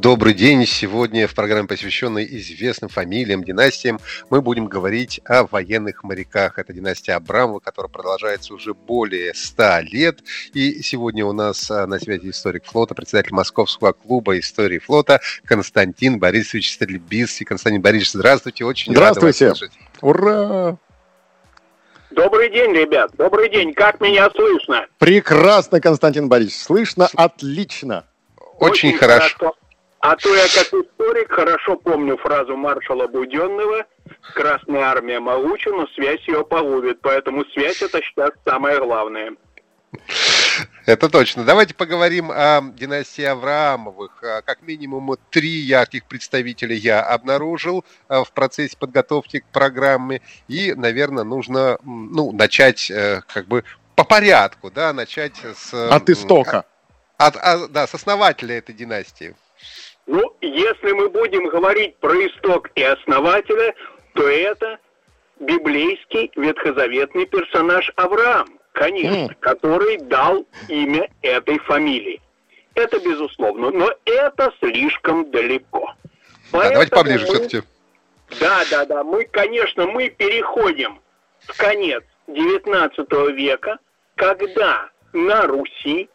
Добрый день. Сегодня в программе, посвященной известным фамилиям, династиям, мы будем говорить о военных моряках. Это династия Абрамова, которая продолжается уже более ста лет. И сегодня у нас а, на связи историк флота, председатель Московского клуба истории флота Константин Борисович Стрельбицкий. Константин Борисович, здравствуйте. Очень Здравствуйте. рад вас слышать. Ура! Добрый день, ребят. Добрый день. Как меня слышно? Прекрасно, Константин Борисович. Слышно отлично. Очень, хорошо. А то я как историк хорошо помню фразу маршала Буденного «Красная армия могуча, но связь ее погубит». Поэтому связь это сейчас самое главное. Это точно. Давайте поговорим о династии Авраамовых. А, Как минимум три ярких представителя я обнаружил а, в процессе подготовки к программе. И, наверное, нужно ну, начать э, как бы по порядку, да, начать с... От истока. От, а, да, с основателя этой династии. Ну, если мы будем говорить про исток и основателя, то это библейский ветхозаветный персонаж Авраам, конечно, М. который дал имя этой фамилии. Это безусловно, но это слишком далеко. Да, давайте Поэтому поближе мы- все-таки. Да, да, да. Мы, конечно, мы переходим в конец XIX века, когда на Руси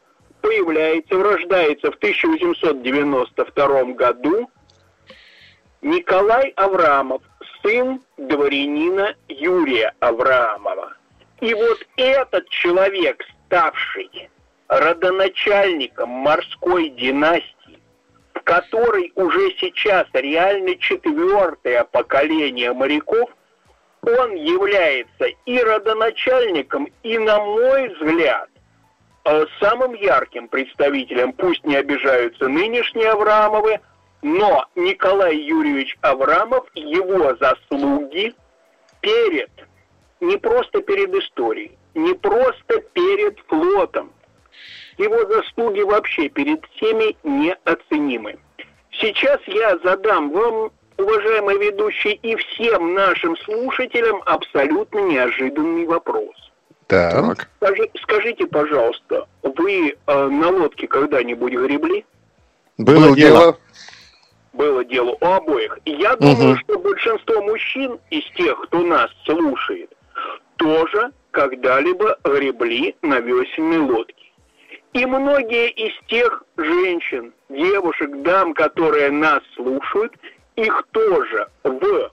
появляется, рождается в 1892 году Николай Авраамов, сын дворянина Юрия Авраамова. И вот этот человек, ставший родоначальником морской династии, в которой уже сейчас реально четвертое поколение моряков, он является и родоначальником, и, на мой взгляд, самым ярким представителем, пусть не обижаются нынешние Авраамовы, но Николай Юрьевич Авраамов, его заслуги перед, не просто перед историей, не просто перед флотом, его заслуги вообще перед всеми неоценимы. Сейчас я задам вам, уважаемый ведущий, и всем нашим слушателям абсолютно неожиданный вопрос. Скажи- скажите, пожалуйста, вы э, на лодке когда-нибудь гребли? Было дело. Было дело у обоих. И я думаю, что большинство мужчин из тех, кто нас слушает, тоже когда-либо гребли на весельной лодке. И многие из тех женщин, девушек, дам, которые нас слушают, их тоже в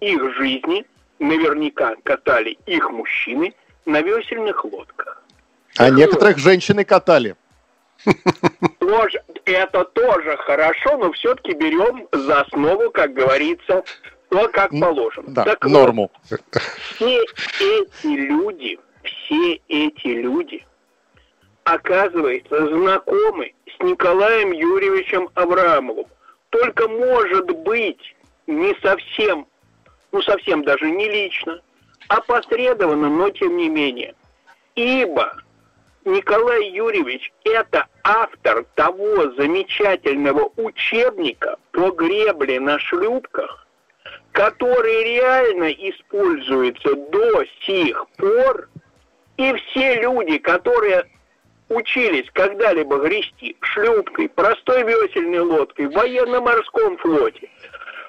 их жизни наверняка катали их мужчины на весельных лодках. А некоторых женщины катали. Тоже, это тоже хорошо, но все-таки берем за основу, как говорится, то, как положено. Да, Так вот, норму. все эти люди, все эти люди, оказывается, знакомы с Николаем Юрьевичем Аврамовым. Только, может быть, не совсем, ну, совсем даже не лично, опосредованно, но тем не менее. Ибо Николай Юрьевич – это автор того замечательного учебника по гребле на шлюпках, который реально используется до сих пор, и все люди, которые учились когда-либо грести шлюпкой, простой весельной лодкой, в военно-морском флоте,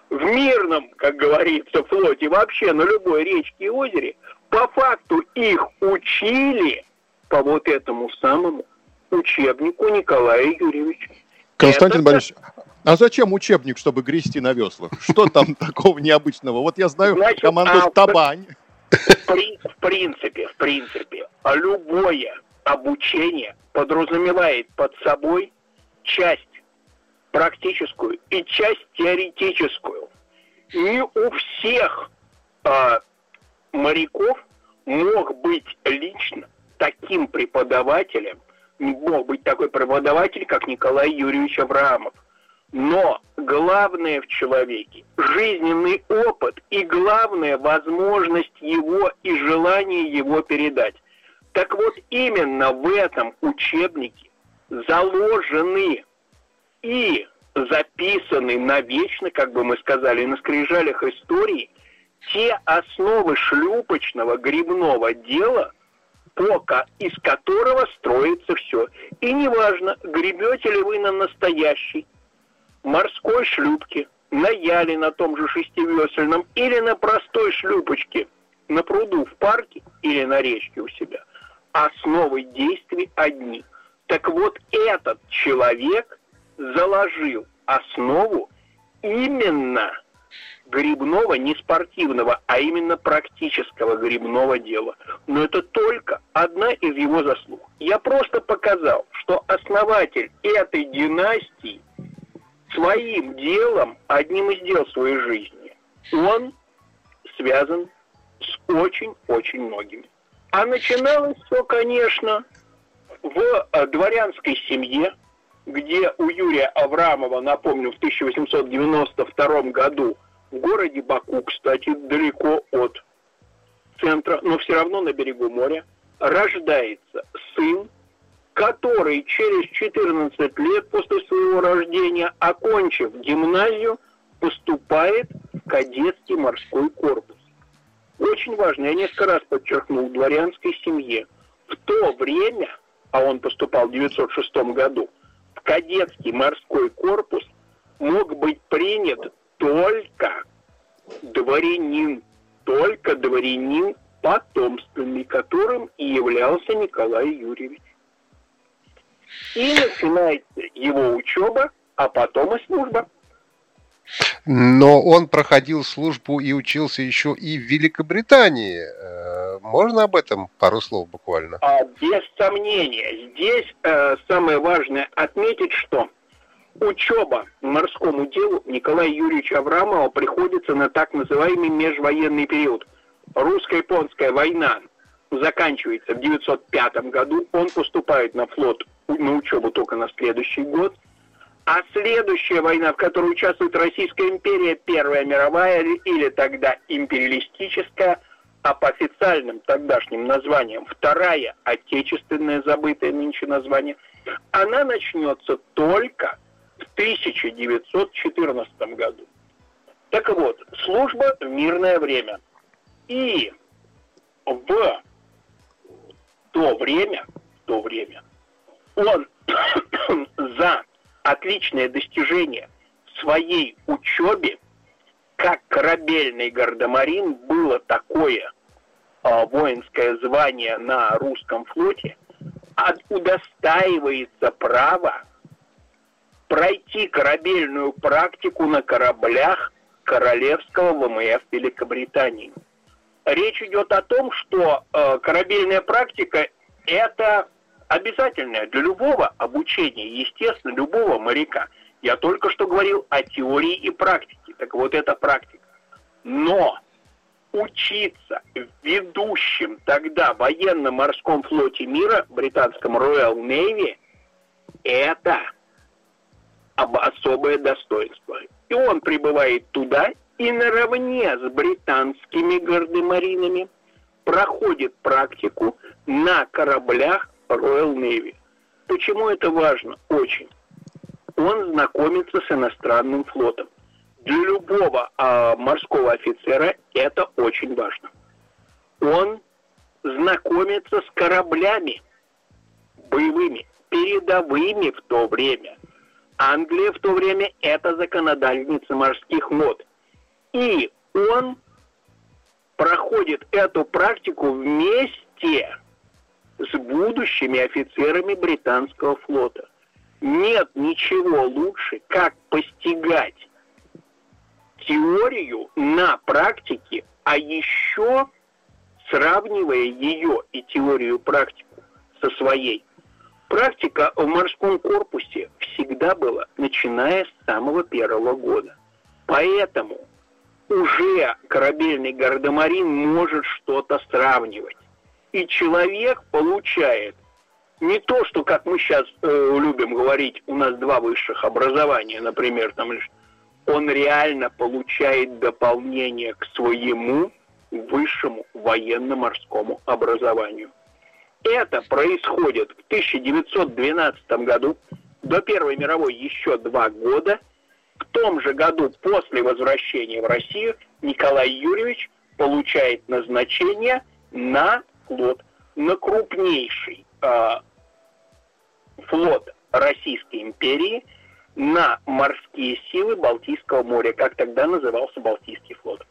в мирном, как говорится, флоте, вообще на любой речке и озере, по факту их учили по вот этому самому учебнику Николая Юрьевича. Константин Это- Борисович, а зачем учебник, чтобы грести на веслах? Что там такого необычного? Вот я знаю Значит, команду а, Табань. В принципе, в принципе, любое обучение подразумевает под собой часть практическую и часть теоретическую. Не у всех а, моряков мог быть лично таким преподавателем, мог быть такой преподаватель, как Николай Юрьевич Авраамов. Но главное в человеке – жизненный опыт и главное – возможность его и желание его передать. Так вот, именно в этом учебнике заложены и записаны навечно, как бы мы сказали, на скрижалях истории, те основы шлюпочного грибного дела, пока из которого строится все. И неважно, гребете ли вы на настоящей морской шлюпке, на яле на том же шестивесельном или на простой шлюпочке на пруду в парке или на речке у себя. Основы действий одни. Так вот, этот человек заложил основу именно грибного, не спортивного, а именно практического грибного дела. Но это только одна из его заслуг. Я просто показал, что основатель этой династии своим делом, одним из дел своей жизни, он связан с очень-очень многими. А начиналось все, конечно, в э, дворянской семье, где у Юрия Аврамова, напомню, в 1892 году в городе Баку, кстати, далеко от центра, но все равно на берегу моря, рождается сын, который через 14 лет после своего рождения, окончив гимназию, поступает в кадетский морской корпус. Очень важно, я несколько раз подчеркнул, дворянской семье. В то время, а он поступал в 906 году, кадетский морской корпус мог быть принят только дворянин, только дворянин потомственный, которым и являлся Николай Юрьевич. И начинается его учеба, а потом и служба. Но он проходил службу и учился еще и в Великобритании. Э, можно об этом пару слов буквально? А, без сомнения. Здесь э, самое важное отметить, что учеба морскому делу Николая Юрьевича Аврамова приходится на так называемый межвоенный период. Русско-японская война заканчивается в 905 году, он поступает на флот на учебу только на следующий год, а следующая война, в которой участвует Российская империя, Первая мировая или тогда империалистическая, а по официальным тогдашним названиям Вторая Отечественная, забытое нынче название, она начнется только в 1914 году. Так вот, служба в мирное время. И в то время, в то время, он за отличное достижение в своей учебе, как корабельный гардемарин, было такое э, воинское звание на русском флоте, от, удостаивается права пройти корабельную практику на кораблях Королевского ВМФ Великобритании. Речь идет о том, что э, корабельная практика – это обязательное для любого обучения, естественно, любого моряка. Я только что говорил о теории и практике. Так вот, это практика. Но учиться в ведущем тогда военно-морском флоте мира, британском Royal Navy, это особое достоинство. И он прибывает туда и наравне с британскими гардемаринами проходит практику на кораблях Royal Navy. Почему это важно? Очень. Он знакомится с иностранным флотом. Для любого а, морского офицера это очень важно. Он знакомится с кораблями боевыми, передовыми в то время. Англия в то время это законодательница морских мод. И он проходит эту практику вместе с будущими офицерами британского флота. Нет ничего лучше, как постигать теорию на практике, а еще сравнивая ее и теорию практику со своей. Практика в морском корпусе всегда была, начиная с самого первого года. Поэтому уже корабельный гардемарин может что-то сравнивать. И человек получает не то, что, как мы сейчас э, любим говорить, у нас два высших образования, например, там он реально получает дополнение к своему высшему военно-морскому образованию. Это происходит в 1912 году, до Первой мировой еще два года. В том же году после возвращения в Россию Николай Юрьевич получает назначение на флот, на крупнейший э, флот Российской империи, на морские силы Балтийского моря, как тогда назывался Балтийский флот.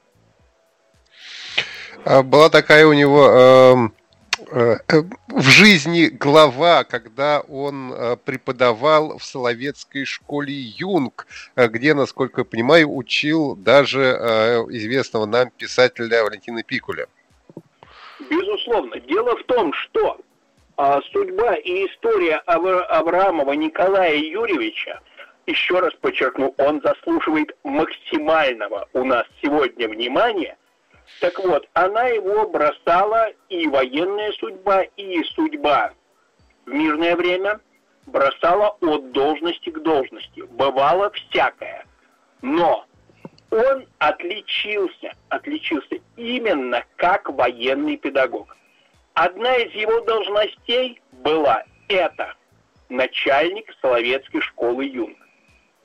А, была такая у него э, э, в жизни глава, когда он э, преподавал в Соловецкой школе Юнг, где, насколько я понимаю, учил даже известного нам писателя Валентина Пикуля. Безусловно. Дело в том, что а, судьба и история Авраамова Николая Юрьевича, еще раз подчеркну, он заслуживает максимального у нас сегодня внимания – так вот, она его бросала, и военная судьба, и судьба в мирное время бросала от должности к должности. Бывало всякое. Но он отличился, отличился именно как военный педагог. Одна из его должностей была это начальник Соловецкой школы юнг.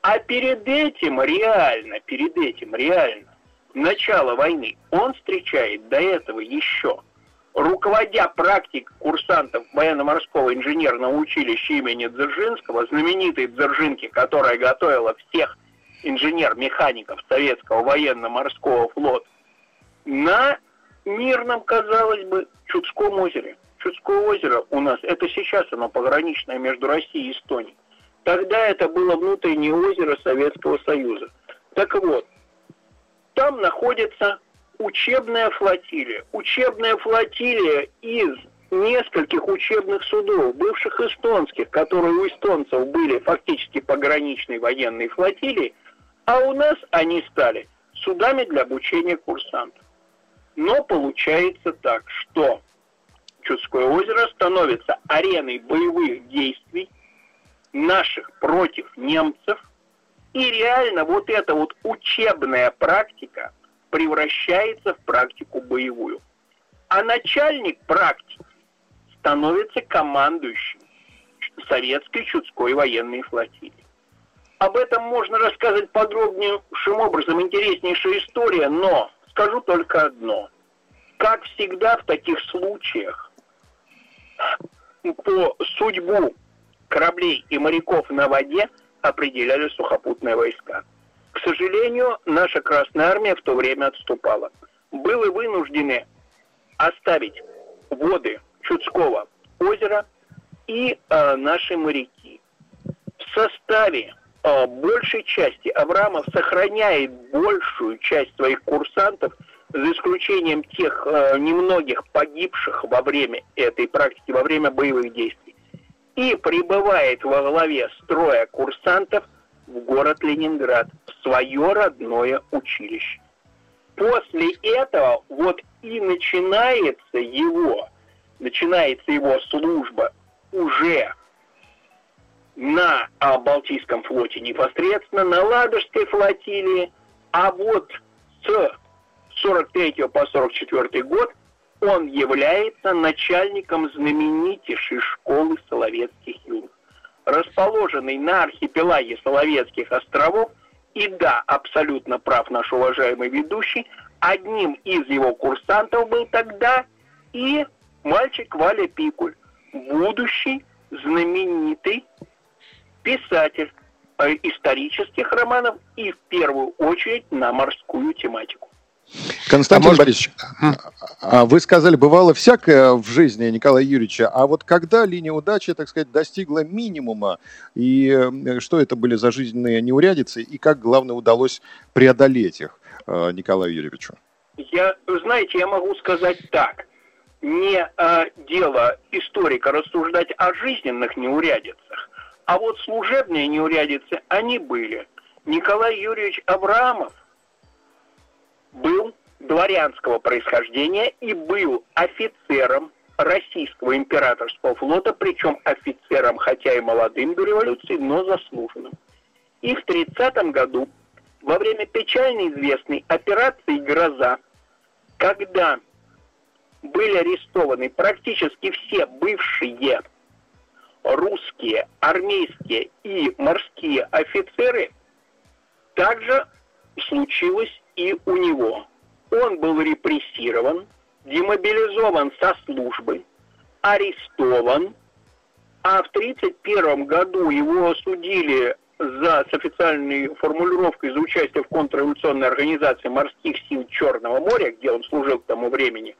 А перед этим реально, перед этим реально начала войны, он встречает до этого еще, руководя практик курсантов военно-морского инженерного училища имени Дзержинского, знаменитой Дзержинки, которая готовила всех инженер-механиков советского военно-морского флота, на мирном, казалось бы, Чудском озере. Чудское озеро у нас, это сейчас оно пограничное между Россией и Эстонией. Тогда это было внутреннее озеро Советского Союза. Так вот, там находится учебная флотилия. Учебная флотилия из нескольких учебных судов, бывших эстонских, которые у эстонцев были фактически пограничной военной флотилией, а у нас они стали судами для обучения курсантов. Но получается так, что Чудское озеро становится ареной боевых действий наших против немцев – и реально вот эта вот учебная практика превращается в практику боевую. А начальник практики становится командующим советской Чудской военной флотилии. Об этом можно рассказать подробнейшим образом, интереснейшая история, но скажу только одно. Как всегда в таких случаях, по судьбу кораблей и моряков на воде – определяли сухопутные войска. К сожалению, наша Красная Армия в то время отступала. Были вынуждены оставить воды Чудского озера и э, наши моряки. В составе большей части Авраамов сохраняет большую часть своих курсантов, за исключением тех э, немногих погибших во время этой практики, во время боевых действий и прибывает во главе строя курсантов в город Ленинград, в свое родное училище. После этого вот и начинается его, начинается его служба уже на а, Балтийском флоте непосредственно, на Ладожской флотилии, а вот с 43 по 44 год он является начальником знаменитейшей школы Соловецких юнг, расположенной на архипелаге Соловецких островов, и да, абсолютно прав наш уважаемый ведущий, одним из его курсантов был тогда и мальчик Валя Пикуль, будущий знаменитый писатель э, исторических романов и в первую очередь на морскую тематику. Константин а может... Борисович, а вы сказали, бывало всякое в жизни Николая Юрьевича, а вот когда линия удачи, так сказать, достигла минимума, и э, что это были за жизненные неурядицы, и как, главное, удалось преодолеть их э, Николаю Юрьевичу? Я, знаете, я могу сказать так. Не а, дело историка рассуждать о жизненных неурядицах, а вот служебные неурядицы, они были. Николай Юрьевич Абрамов был дворянского происхождения и был офицером российского императорского флота, причем офицером, хотя и молодым до революции, но заслуженным. И в 30 году, во время печально известной операции «Гроза», когда были арестованы практически все бывшие русские, армейские и морские офицеры, также случилось и у него. Он был репрессирован, демобилизован со службы, арестован, а в 1931 году его осудили за, с официальной формулировкой за участие в контрреволюционной организации морских сил Черного моря, где он служил к тому времени,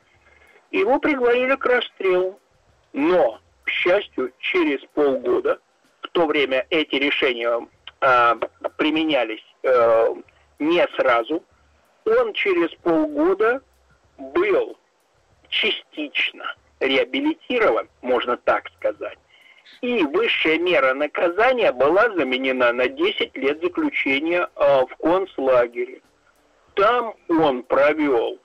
его приговорили к расстрелу. Но, счастью, через полгода, в то время эти решения э, применялись э, не сразу, он через полгода был частично реабилитирован, можно так сказать. И высшая мера наказания была заменена на 10 лет заключения э, в концлагере. Там он провел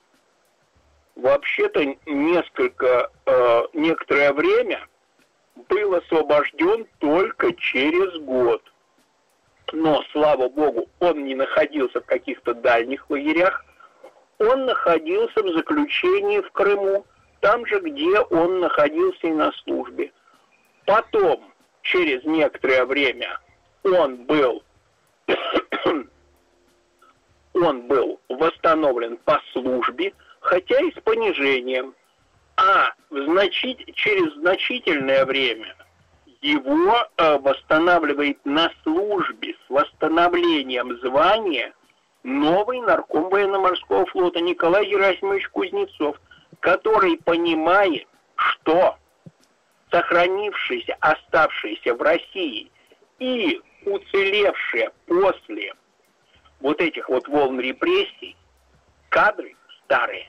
вообще-то несколько, э, некоторое время, был освобожден только через год. Но, слава богу, он не находился в каких-то дальних лагерях, он находился в заключении в Крыму, там же, где он находился и на службе. Потом, через некоторое время, он был, он был восстановлен по службе, хотя и с понижением. А в значит, через значительное время его э, восстанавливает на службе с восстановлением звания новый нарком военно-морского флота Николай Герасимович Кузнецов, который понимает, что сохранившиеся, оставшиеся в России и уцелевшие после вот этих вот волн репрессий кадры старые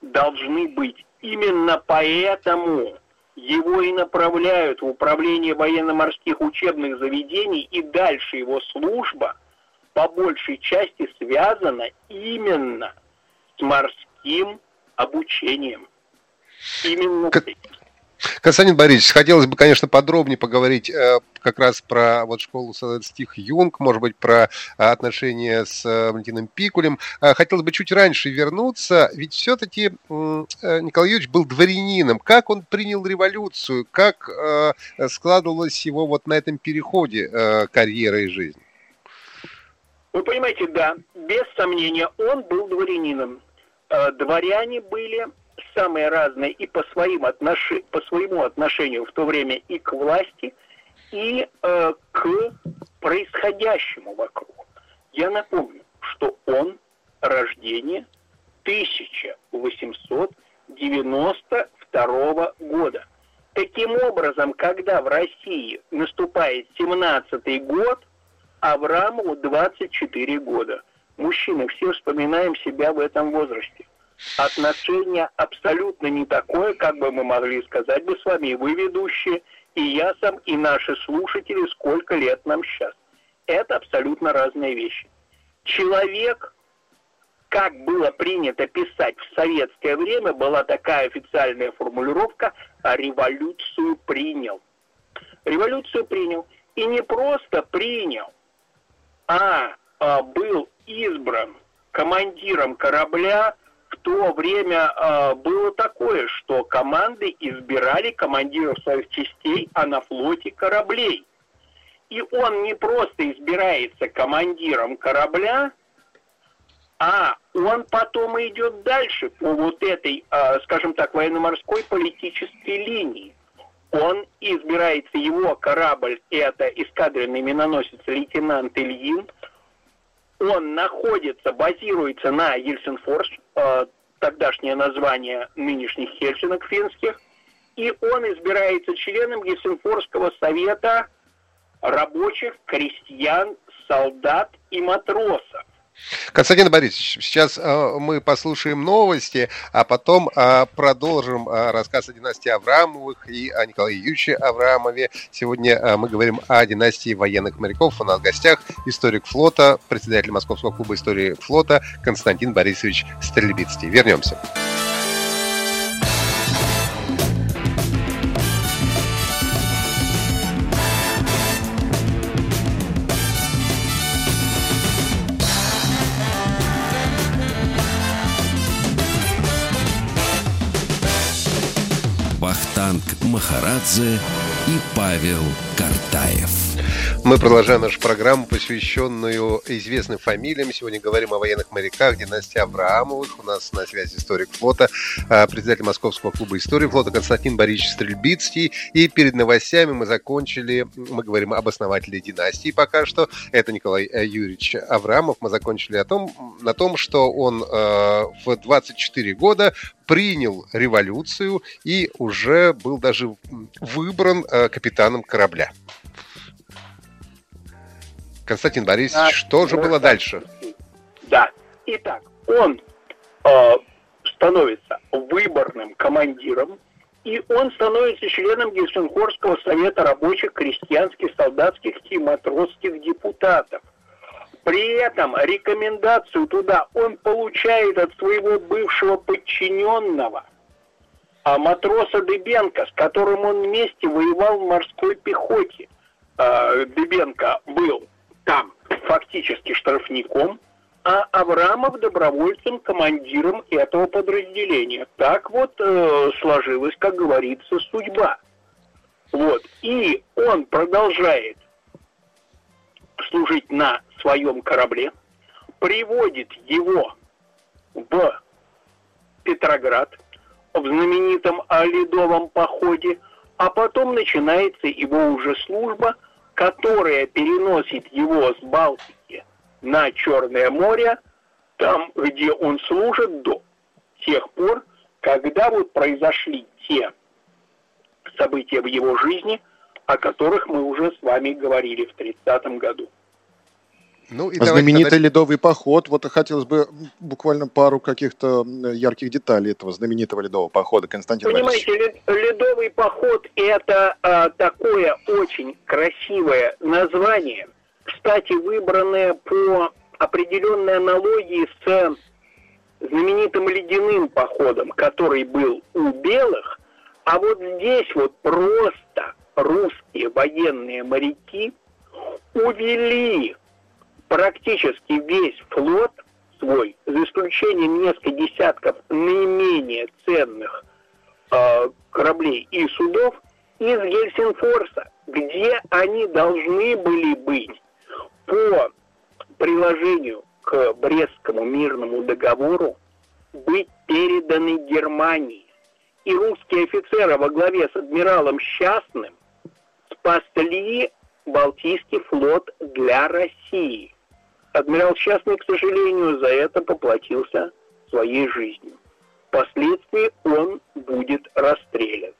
должны быть. Именно поэтому его и направляют в управление военно-морских учебных заведений, и дальше его служба по большей части связана именно с морским обучением. Именно как, Константин Борисович, хотелось бы, конечно, подробнее поговорить э, как раз про вот школу стих Юнг, может быть, про э, отношения с э, Валентином Пикулем. Хотелось бы чуть раньше вернуться, ведь все-таки Николай Юрьевич был дворянином. Как он принял революцию? Как складывалось его вот на этом переходе карьеры и жизни? Вы понимаете, да, без сомнения, он был дворянином. Дворяне были самые разные и по, своим отнош... по своему отношению в то время и к власти, и э, к происходящему вокруг. Я напомню, что он рождение 1892 года. Таким образом, когда в России наступает 17-й год, Аврамову 24 года. Мужчины, все вспоминаем себя в этом возрасте отношение абсолютно не такое, как бы мы могли сказать бы с вами, вы ведущие, и я сам, и наши слушатели, сколько лет нам сейчас. Это абсолютно разные вещи. Человек, как было принято писать в советское время, была такая официальная формулировка «революцию принял». Революцию принял. И не просто принял, а, а был избран командиром корабля в то время э, было такое, что команды избирали командиров своих частей, а на флоте кораблей. И он не просто избирается командиром корабля, а он потом идет дальше по вот этой, э, скажем так, военно-морской политической линии. Он избирается, его корабль, это эскадренный миноносец лейтенант Ильин – он находится, базируется на Ельсинфорс, э, тогдашнее название нынешних Хельсинок финских, и он избирается членом Гельсинфорского совета рабочих, крестьян, солдат и матросов. Константин Борисович, сейчас э, мы послушаем новости, а потом э, продолжим э, рассказ о династии Аврамовых и о Николае Юрьевиче Аврамове. Сегодня мы говорим о династии военных моряков. У нас в гостях историк флота, председатель Московского клуба истории флота Константин Борисович Стрельбицкий. Вернемся. Махарадзе и Павел Картаев. Мы продолжаем нашу программу, посвященную известным фамилиям. Сегодня говорим о военных моряках династии Авраамовых. У нас на связи историк флота, а, председатель Московского клуба истории флота Константин Борисович Стрельбицкий. И перед новостями мы закончили, мы говорим об основателе династии пока что. Это Николай э, Юрьевич Авраамов. Мы закончили о том, на том, что он э, в 24 года принял революцию и уже был даже выбран э, капитаном корабля. Константин Борисович, да, что же было дальше? Да. Итак, он э, становится выборным командиром, и он становится членом Гельсинхорского совета рабочих, крестьянских, солдатских и матросских депутатов. При этом рекомендацию туда он получает от своего бывшего подчиненного, а матроса Дыбенко, с которым он вместе воевал в морской пехоте. Э, Дыбенко был там фактически штрафником, а Аврамов добровольцем, командиром этого подразделения. Так вот э, сложилась, как говорится, судьба. Вот. И он продолжает служить на своем корабле, приводит его в Петроград, в знаменитом Ледовом походе, а потом начинается его уже служба – которая переносит его с Балтики на Черное море, там, где он служит до тех пор, когда вот произошли те события в его жизни, о которых мы уже с вами говорили в 30-м году. Ну, и Знаменитый тогда... ледовый поход. Вот хотелось бы буквально пару каких-то ярких деталей этого знаменитого ледового похода, Константин Понимаете, лед, ледовый поход – это а, такое очень красивое название, кстати, выбранное по определенной аналогии с знаменитым ледяным походом, который был у белых, а вот здесь вот просто русские военные моряки увели практически весь флот свой, за исключением нескольких десятков наименее ценных э, кораблей и судов, из Гельсинфорса, где они должны были быть по приложению к Брестскому мирному договору быть переданы Германии. И русские офицеры во главе с адмиралом Счастным спасли Балтийский флот для России – Адмирал Частный, к сожалению, за это поплатился своей жизнью. Впоследствии он будет расстрелян.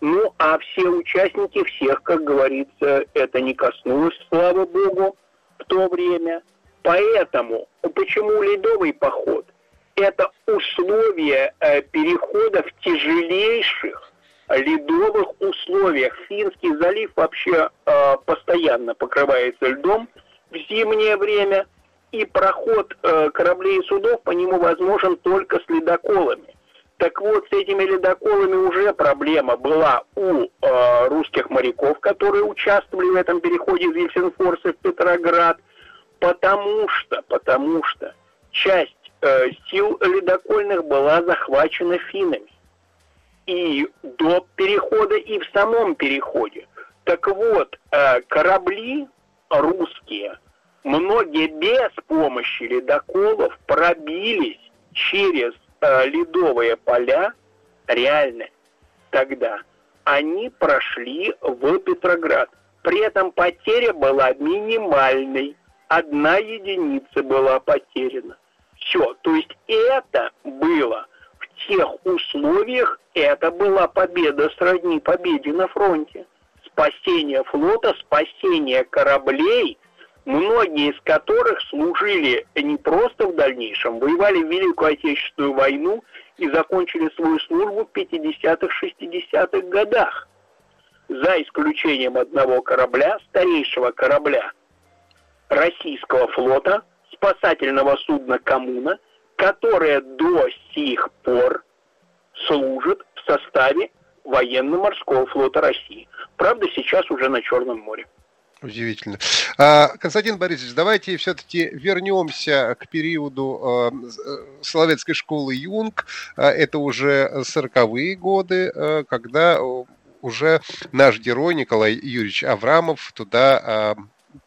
Ну, а все участники всех, как говорится, это не коснулось, слава богу, в то время. Поэтому, почему ледовый поход? Это условие э, перехода в тяжелейших ледовых условиях. Финский залив вообще э, постоянно покрывается льдом в зимнее время – и проход э, кораблей и судов по нему возможен только с ледоколами. Так вот, с этими ледоколами уже проблема была у э, русских моряков, которые участвовали в этом переходе из Ельсинфорса в Петроград, потому что, потому что часть э, сил ледокольных была захвачена финнами. И до перехода, и в самом переходе. Так вот, э, корабли русские – многие без помощи ледоколов пробились через э, ледовые поля, реально тогда, они прошли в Петроград. При этом потеря была минимальной. Одна единица была потеряна. Все. То есть это было в тех условиях, это была победа сродни победе на фронте. Спасение флота, спасение кораблей – многие из которых служили не просто в дальнейшем, воевали в Великую Отечественную войну и закончили свою службу в 50-х, 60-х годах. За исключением одного корабля, старейшего корабля российского флота, спасательного судна «Коммуна», которое до сих пор служит в составе военно-морского флота России. Правда, сейчас уже на Черном море. Удивительно. А, Константин Борисович, давайте все-таки вернемся к периоду а, э, Соловецкой школы Юнг. А, это уже 40-е годы, когда уже наш герой Николай Юрьевич Аврамов туда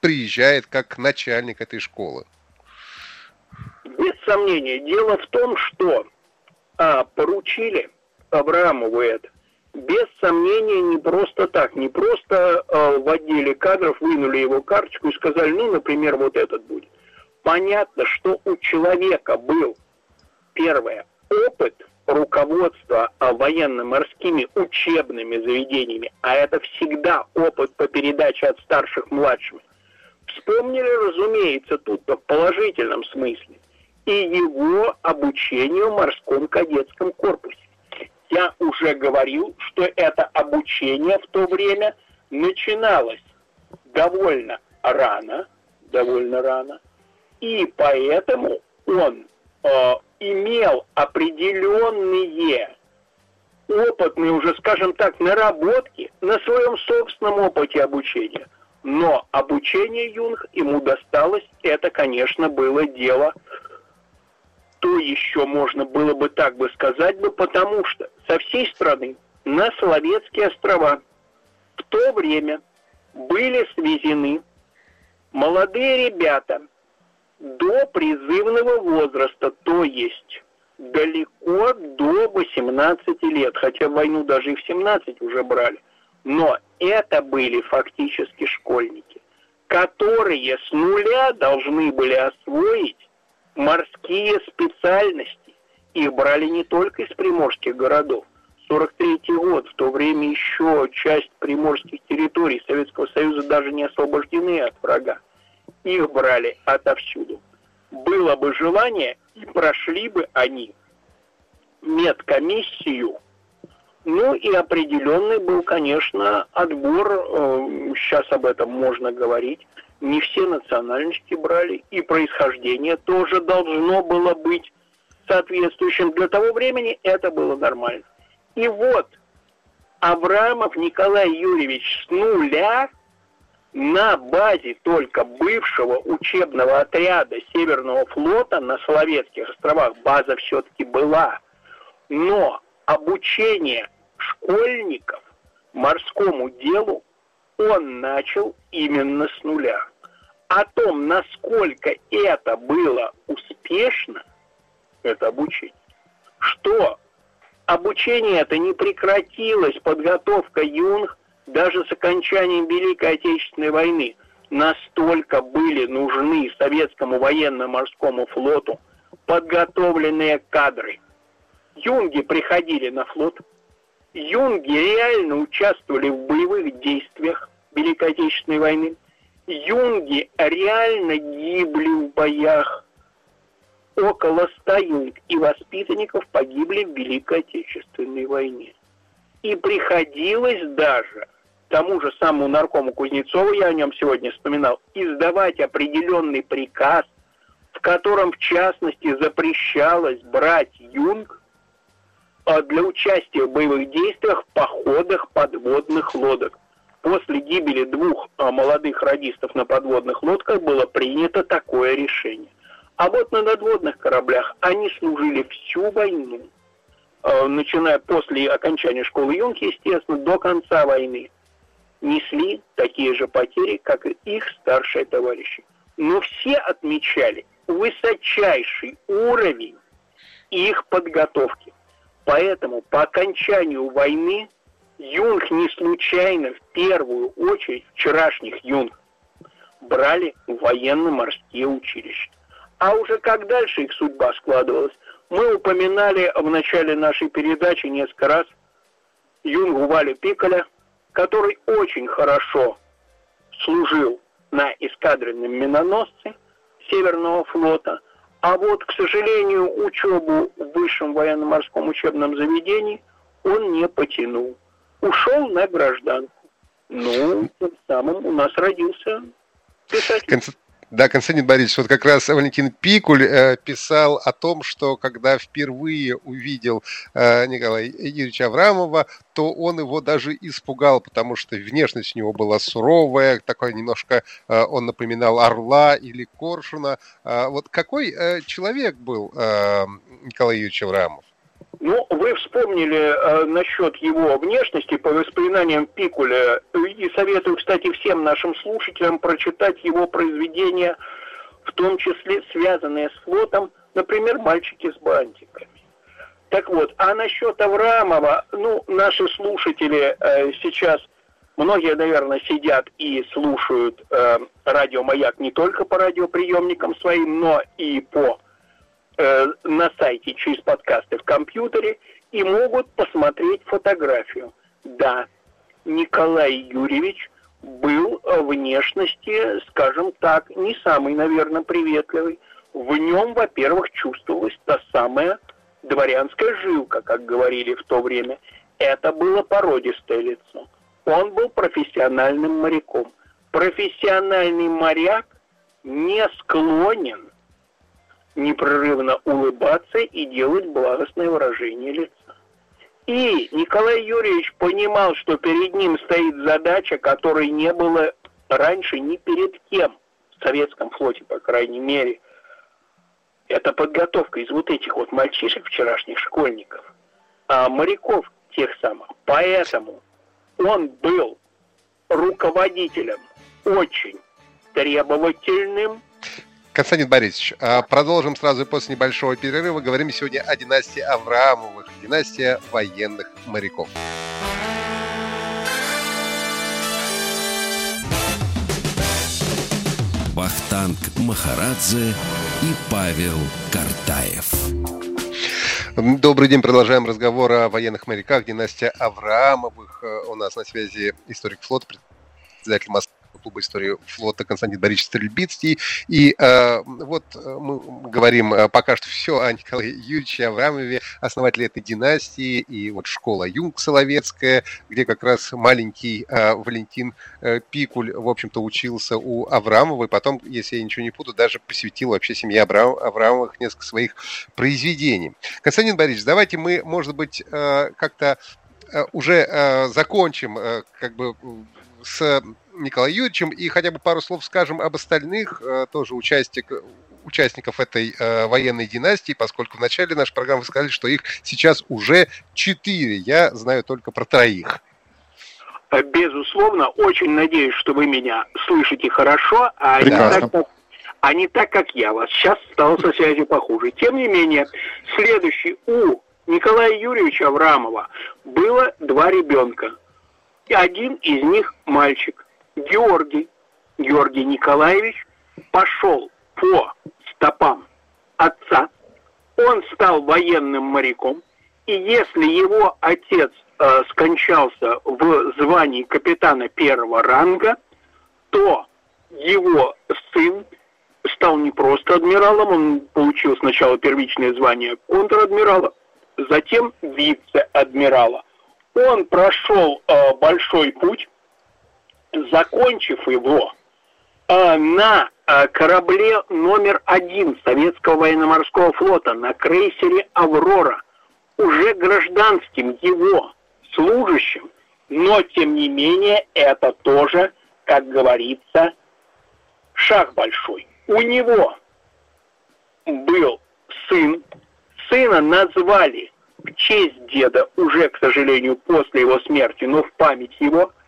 приезжает как начальник этой школы. Без сомнения. Дело в том, что поручили Аврамову это. Без сомнения, не просто так, не просто э, в отделе кадров вынули его карточку и сказали, ну, например, вот этот будет. Понятно, что у человека был, первое, опыт руководства а, военно-морскими учебными заведениями, а это всегда опыт по передаче от старших младшим. Вспомнили, разумеется, тут в положительном смысле и его обучению в морском кадетском корпусе. Уже говорил, что это обучение в то время начиналось довольно рано, довольно рано, и поэтому он э, имел определенные опытные, уже скажем так, наработки на своем собственном опыте обучения. Но обучение Юнг ему досталось, это, конечно, было дело то еще можно было бы так бы сказать бы, потому что со всей страны на Соловецкие острова в то время были свезены молодые ребята до призывного возраста, то есть далеко до 18 лет, хотя войну даже и в 17 уже брали. Но это были фактически школьники, которые с нуля должны были освоить морские специальности. Их брали не только из приморских городов. 43 год, в то время еще часть приморских территорий Советского Союза даже не освобождены от врага. Их брали отовсюду. Было бы желание, и прошли бы они медкомиссию. Ну и определенный был, конечно, отбор, э, сейчас об этом можно говорить, не все национальности брали, и происхождение тоже должно было быть соответствующим. Для того времени это было нормально. И вот Абрамов Николай Юрьевич с нуля на базе только бывшего учебного отряда Северного флота на Соловецких островах база все-таки была. Но обучение школьников морскому делу он начал именно с нуля. О том, насколько это было успешно, это обучение, что обучение это не прекратилось, подготовка юнг даже с окончанием Великой Отечественной войны настолько были нужны советскому военно-морскому флоту подготовленные кадры. Юнги приходили на флот, юнги реально участвовали в боевых действиях, Великой Отечественной войны. Юнги реально гибли в боях. Около ста юнг и воспитанников погибли в Великой Отечественной войне. И приходилось даже тому же самому наркому Кузнецову, я о нем сегодня вспоминал, издавать определенный приказ, в котором, в частности, запрещалось брать юнг а, для участия в боевых действиях в походах подводных лодок после гибели двух а, молодых радистов на подводных лодках было принято такое решение. А вот на надводных кораблях они служили всю войну, а, начиная после окончания школы Юнки, естественно, до конца войны. Несли такие же потери, как и их старшие товарищи. Но все отмечали высочайший уровень их подготовки. Поэтому по окончанию войны Юнг не случайно в первую очередь вчерашних юнг брали в военно-морские училища. А уже как дальше их судьба складывалась, мы упоминали в начале нашей передачи несколько раз юнгу Валю Пиколя, который очень хорошо служил на эскадренном миноносце Северного флота, а вот, к сожалению, учебу в высшем военно-морском учебном заведении он не потянул ушел на гражданку. Ну, тем самым у нас родился писатель. Да, Константин Борисович, вот как раз Валентин Пикуль э, писал о том, что когда впервые увидел э, Николая Юрьевича Аврамова, то он его даже испугал, потому что внешность у него была суровая, такой немножко э, он напоминал орла или коршуна. Э, вот какой э, человек был э, Николай Юрьевич Аврамов? Ну, вы вспомнили э, насчет его внешности по воспоминаниям Пикуля. И советую, кстати, всем нашим слушателям прочитать его произведения, в том числе связанные с флотом, например, «Мальчики с бантиками». Так вот, а насчет Авраамова, ну, наши слушатели э, сейчас, многие, наверное, сидят и слушают э, радио «Маяк» не только по радиоприемникам своим, но и по э, на сайте через подкасты в компьютере и могут посмотреть фотографию. Да, Николай Юрьевич был внешности, скажем так, не самый, наверное, приветливый. В нем, во-первых, чувствовалась та самая дворянская жилка, как говорили в то время. Это было породистое лицо. Он был профессиональным моряком. Профессиональный моряк не склонен непрерывно улыбаться и делать благостное выражение лица. И Николай Юрьевич понимал, что перед ним стоит задача, которой не было раньше ни перед кем в советском флоте, по крайней мере. Это подготовка из вот этих вот мальчишек, вчерашних школьников, а моряков тех самых. Поэтому он был руководителем очень требовательным, Константин Борисович, а продолжим сразу после небольшого перерыва. Говорим сегодня о династии Авраамовых, династия военных моряков. Вахтанг Махарадзе и Павел Картаев. Добрый день, продолжаем разговор о военных моряках, династия Авраамовых. У нас на связи историк флота, председатель Москвы клуба истории флота Константин Борисович Стрельбицкий. И э, вот э, мы говорим э, пока что все о Николае Юрьевиче Аврамове, основателе этой династии, и вот школа Юнг Соловецкая, где как раз маленький э, Валентин э, Пикуль, в общем-то, учился у Аврамова, и потом, если я ничего не путаю, даже посвятил вообще семье Авраам, Аврамовых несколько своих произведений. Константин Борисович, давайте мы, может быть, э, как-то э, уже э, закончим э, как бы с Николаем Юрьевичем и хотя бы пару слов скажем об остальных э, тоже участник, участников этой э, военной династии, поскольку в начале нашей программы вы сказали, что их сейчас уже четыре. Я знаю только про троих. Безусловно, очень надеюсь, что вы меня слышите хорошо, а не, так, как, а не так, как я вас. Сейчас стало со связью похуже. Тем не менее, следующий у Николая Юрьевича Аврамова было два ребенка. И один из них мальчик. Георгий, Георгий Николаевич пошел по стопам отца, он стал военным моряком, и если его отец э, скончался в звании капитана первого ранга, то его сын стал не просто адмиралом, он получил сначала первичное звание контр-адмирала, затем вице-адмирала. Он прошел э, большой путь, закончив его э, на э, корабле номер один Советского военно-морского флота на крейсере «Аврора», уже гражданским его служащим, но тем не менее это тоже, как говорится, шаг большой. У него был сын, сына назвали в честь деда, уже, к сожалению, после его смерти, но в память его –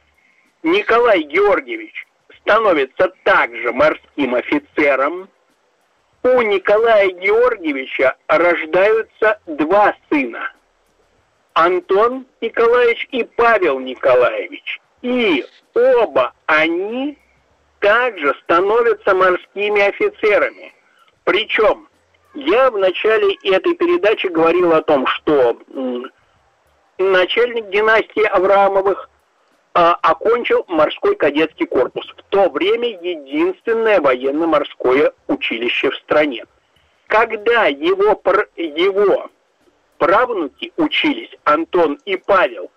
Николай Георгиевич становится также морским офицером, у Николая Георгиевича рождаются два сына. Антон Николаевич и Павел Николаевич. И оба они также становятся морскими офицерами. Причем я в начале этой передачи говорил о том, что начальник династии Авраамовых а, окончил морской кадетский корпус. В то время единственное военно-морское училище в стране. Когда его, его правнуки учились, Антон и Павел,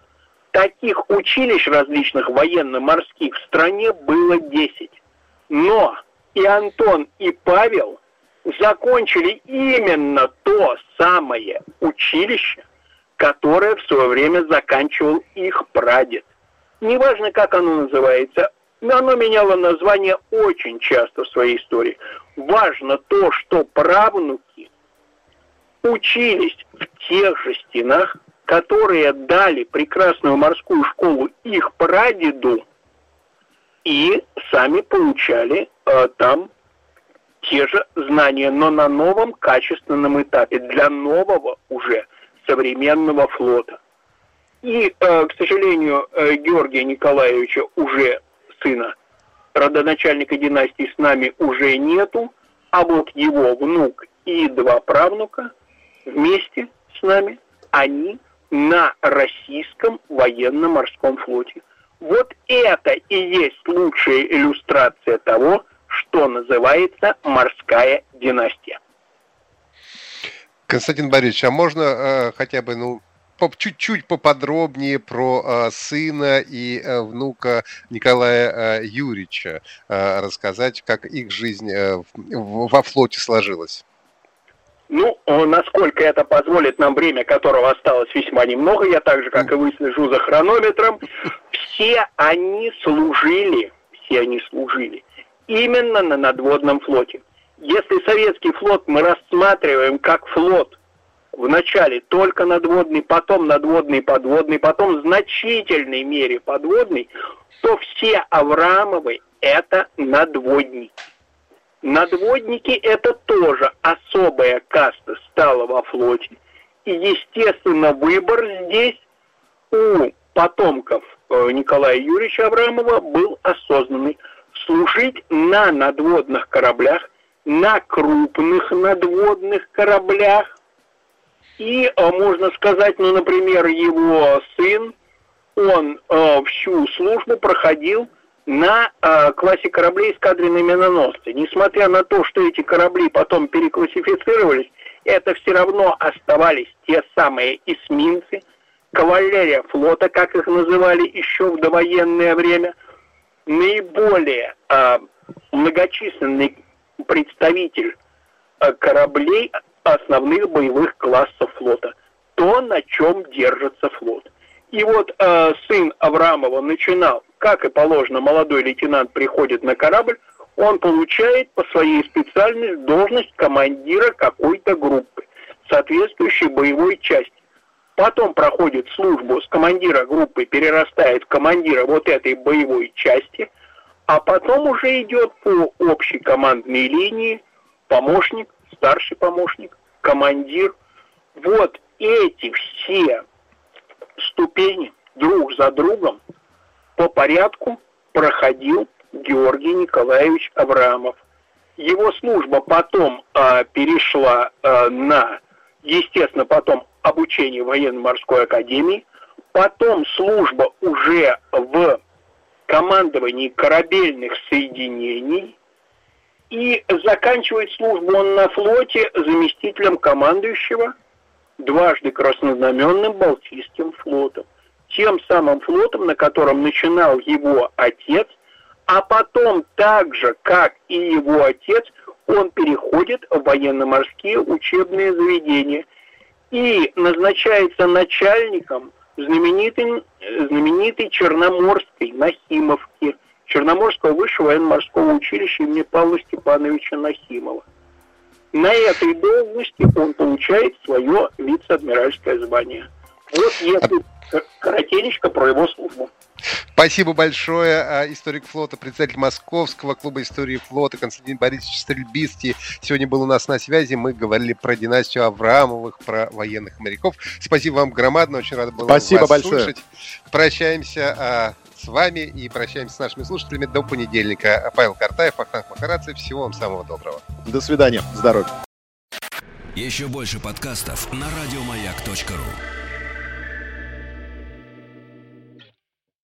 таких училищ различных военно-морских в стране было 10. Но и Антон, и Павел закончили именно то самое училище, которое в свое время заканчивал их прадед неважно, как оно называется, оно меняло название очень часто в своей истории. Важно то, что правнуки учились в тех же стенах, которые дали прекрасную морскую школу их прадеду, и сами получали э, там те же знания, но на новом качественном этапе, для нового уже современного флота. И, э, к сожалению, э, Георгия Николаевича уже сына родоначальника династии с нами уже нету, а вот его внук и два правнука вместе с нами, они на российском военно-морском флоте. Вот это и есть лучшая иллюстрация того, что называется морская династия. Константин Борисович, а можно э, хотя бы ну, чуть-чуть поподробнее про э, сына и э, внука Николая э, Юрьевича э, рассказать, как их жизнь во флоте сложилась? Ну, насколько это позволит нам время, которого осталось весьма немного, я так же, как и вы, слежу за хронометром, все они служили, все они служили именно на надводном флоте. Если советский флот мы рассматриваем как флот вначале только надводный, потом надводный, подводный, потом в значительной мере подводный, то все Авраамовы это надводники. Надводники это тоже особая каста стала во флоте. И, естественно, выбор здесь у потомков э, Николая Юрьевича Аврамова был осознанный – служить на надводных кораблях, на крупных надводных кораблях. И, э, можно сказать, ну, например, его сын, он э, всю службу проходил на э, классе кораблей эскадренной миноносцы. Несмотря на то, что эти корабли потом переклассифицировались, это все равно оставались те самые эсминцы, кавалерия флота, как их называли еще в довоенное время – наиболее э, многочисленный представитель э, кораблей основных боевых классов флота. То, на чем держится флот. И вот э, сын Аврамова начинал, как и положено, молодой лейтенант приходит на корабль, он получает по своей специальности должность командира какой-то группы, соответствующей боевой части потом проходит службу с командира группы, перерастает в командира вот этой боевой части, а потом уже идет по общей командной линии помощник, старший помощник, командир. Вот эти все ступени друг за другом по порядку проходил Георгий Николаевич Авраамов. Его служба потом э, перешла э, на, естественно, потом обучение в военно-морской академии, потом служба уже в командовании корабельных соединений, и заканчивает службу он на флоте заместителем командующего дважды краснознаменным Балтийским флотом. Тем самым флотом, на котором начинал его отец, а потом так же, как и его отец, он переходит в военно-морские учебные заведения – и назначается начальником знаменитый, знаменитый Черноморской Нахимовки, Черноморского высшего военно-морского училища имени Павла Степановича Нахимова. На этой должности он получает свое вице-адмиральское звание. Вот если коротенечко про его службу. Спасибо большое. А, историк флота, председатель Московского клуба истории флота Константин Борисович Стрельбицкий сегодня был у нас на связи. Мы говорили про династию Авраамовых, про военных моряков. Спасибо вам громадно, очень рад был Спасибо вас большое. слушать. Прощаемся а, с вами и прощаемся с нашими слушателями до понедельника. Павел Картаев, Ахтанг Махарадзе. Всего вам самого доброго. До свидания. Здоровья. Еще больше подкастов на радиомаяк.ру